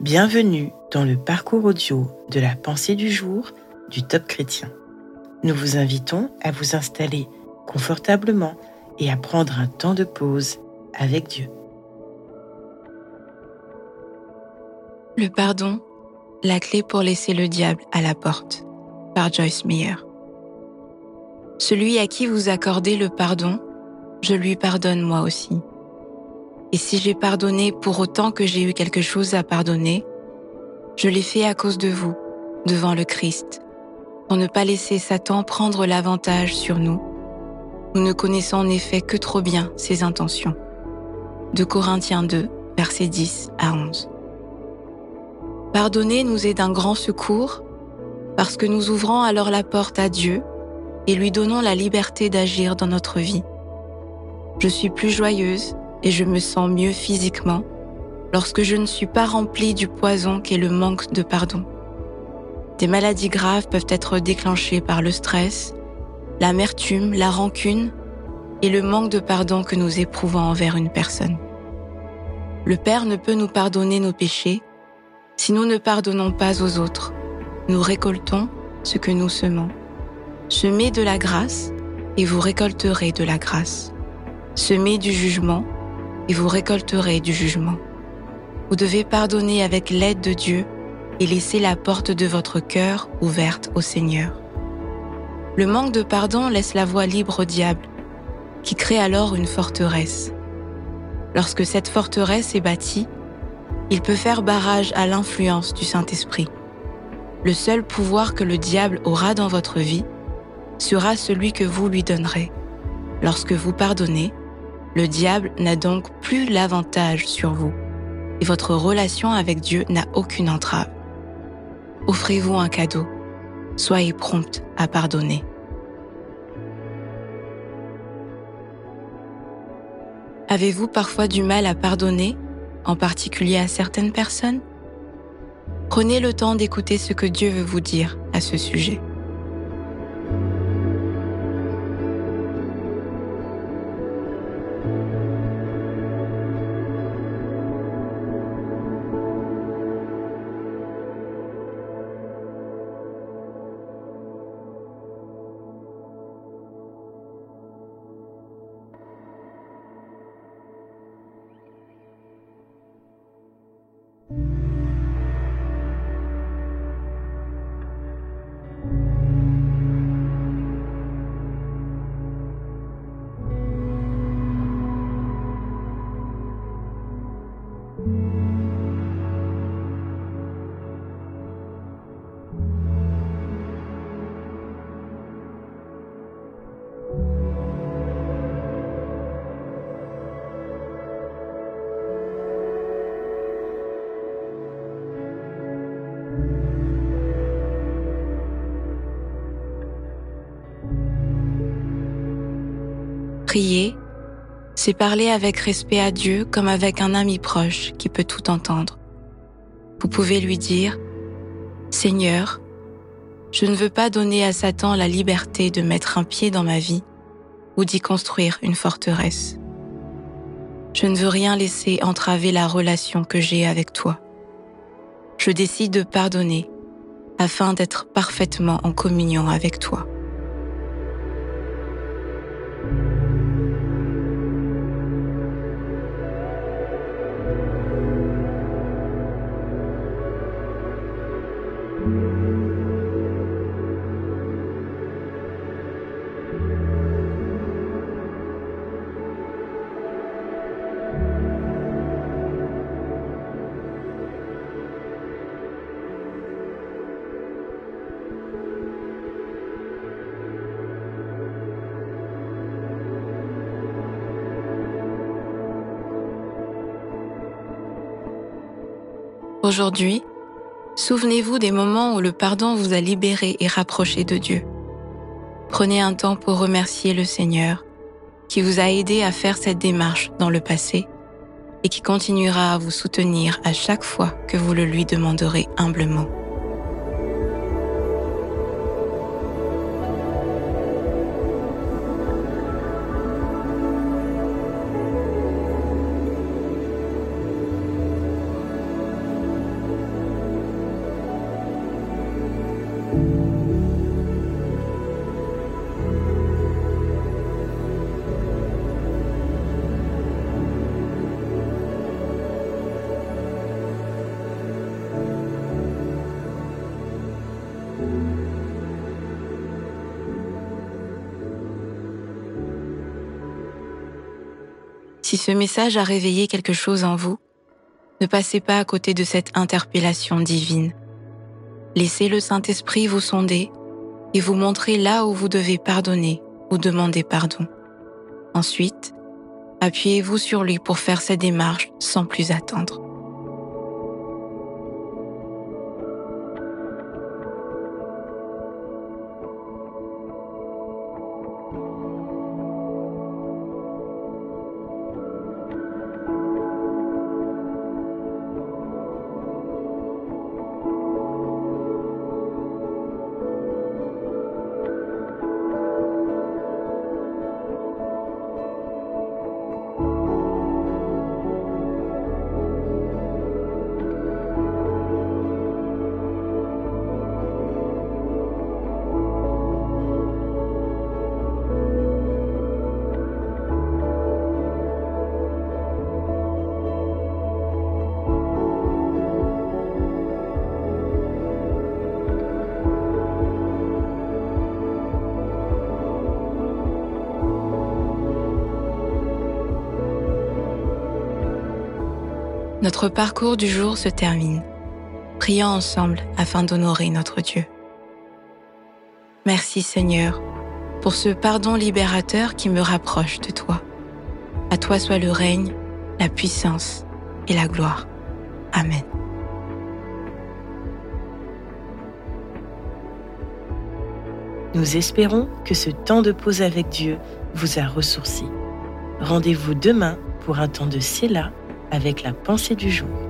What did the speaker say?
Bienvenue dans le parcours audio de la pensée du jour du Top Chrétien. Nous vous invitons à vous installer confortablement et à prendre un temps de pause avec Dieu. Le pardon, la clé pour laisser le diable à la porte, par Joyce Meyer. Celui à qui vous accordez le pardon, je lui pardonne moi aussi. Et si j'ai pardonné pour autant que j'ai eu quelque chose à pardonner, je l'ai fait à cause de vous, devant le Christ, pour ne pas laisser Satan prendre l'avantage sur nous. Nous ne connaissons en effet que trop bien ses intentions. De Corinthiens 2, versets 10 à 11. Pardonner nous est d'un grand secours parce que nous ouvrons alors la porte à Dieu et lui donnons la liberté d'agir dans notre vie. Je suis plus joyeuse et je me sens mieux physiquement lorsque je ne suis pas remplie du poison qu'est le manque de pardon. Des maladies graves peuvent être déclenchées par le stress, l'amertume, la rancune et le manque de pardon que nous éprouvons envers une personne. Le Père ne peut nous pardonner nos péchés si nous ne pardonnons pas aux autres. Nous récoltons ce que nous semons. Semez de la grâce et vous récolterez de la grâce. Semez du jugement et vous récolterez du jugement. Vous devez pardonner avec l'aide de Dieu et laisser la porte de votre cœur ouverte au Seigneur. Le manque de pardon laisse la voie libre au diable, qui crée alors une forteresse. Lorsque cette forteresse est bâtie, il peut faire barrage à l'influence du Saint-Esprit. Le seul pouvoir que le diable aura dans votre vie sera celui que vous lui donnerez. Lorsque vous pardonnez, le diable n'a donc plus l'avantage sur vous et votre relation avec Dieu n'a aucune entrave. Offrez-vous un cadeau. Soyez prompte à pardonner. Avez-vous parfois du mal à pardonner, en particulier à certaines personnes? Prenez le temps d'écouter ce que Dieu veut vous dire à ce sujet. Prier, c'est parler avec respect à Dieu comme avec un ami proche qui peut tout entendre. Vous pouvez lui dire, Seigneur, je ne veux pas donner à Satan la liberté de mettre un pied dans ma vie ou d'y construire une forteresse. Je ne veux rien laisser entraver la relation que j'ai avec toi. Je décide de pardonner afin d'être parfaitement en communion avec toi. Aujourd'hui, souvenez-vous des moments où le pardon vous a libéré et rapproché de Dieu. Prenez un temps pour remercier le Seigneur qui vous a aidé à faire cette démarche dans le passé et qui continuera à vous soutenir à chaque fois que vous le lui demanderez humblement. Si ce message a réveillé quelque chose en vous, ne passez pas à côté de cette interpellation divine. Laissez le Saint-Esprit vous sonder et vous montrer là où vous devez pardonner ou demander pardon. Ensuite, appuyez-vous sur lui pour faire cette démarche sans plus attendre. Notre parcours du jour se termine. Prions ensemble afin d'honorer notre Dieu. Merci Seigneur pour ce pardon libérateur qui me rapproche de toi. À toi soit le règne, la puissance et la gloire. Amen. Nous espérons que ce temps de pause avec Dieu vous a ressourci. Rendez-vous demain pour un temps de Séla avec la pensée du jour.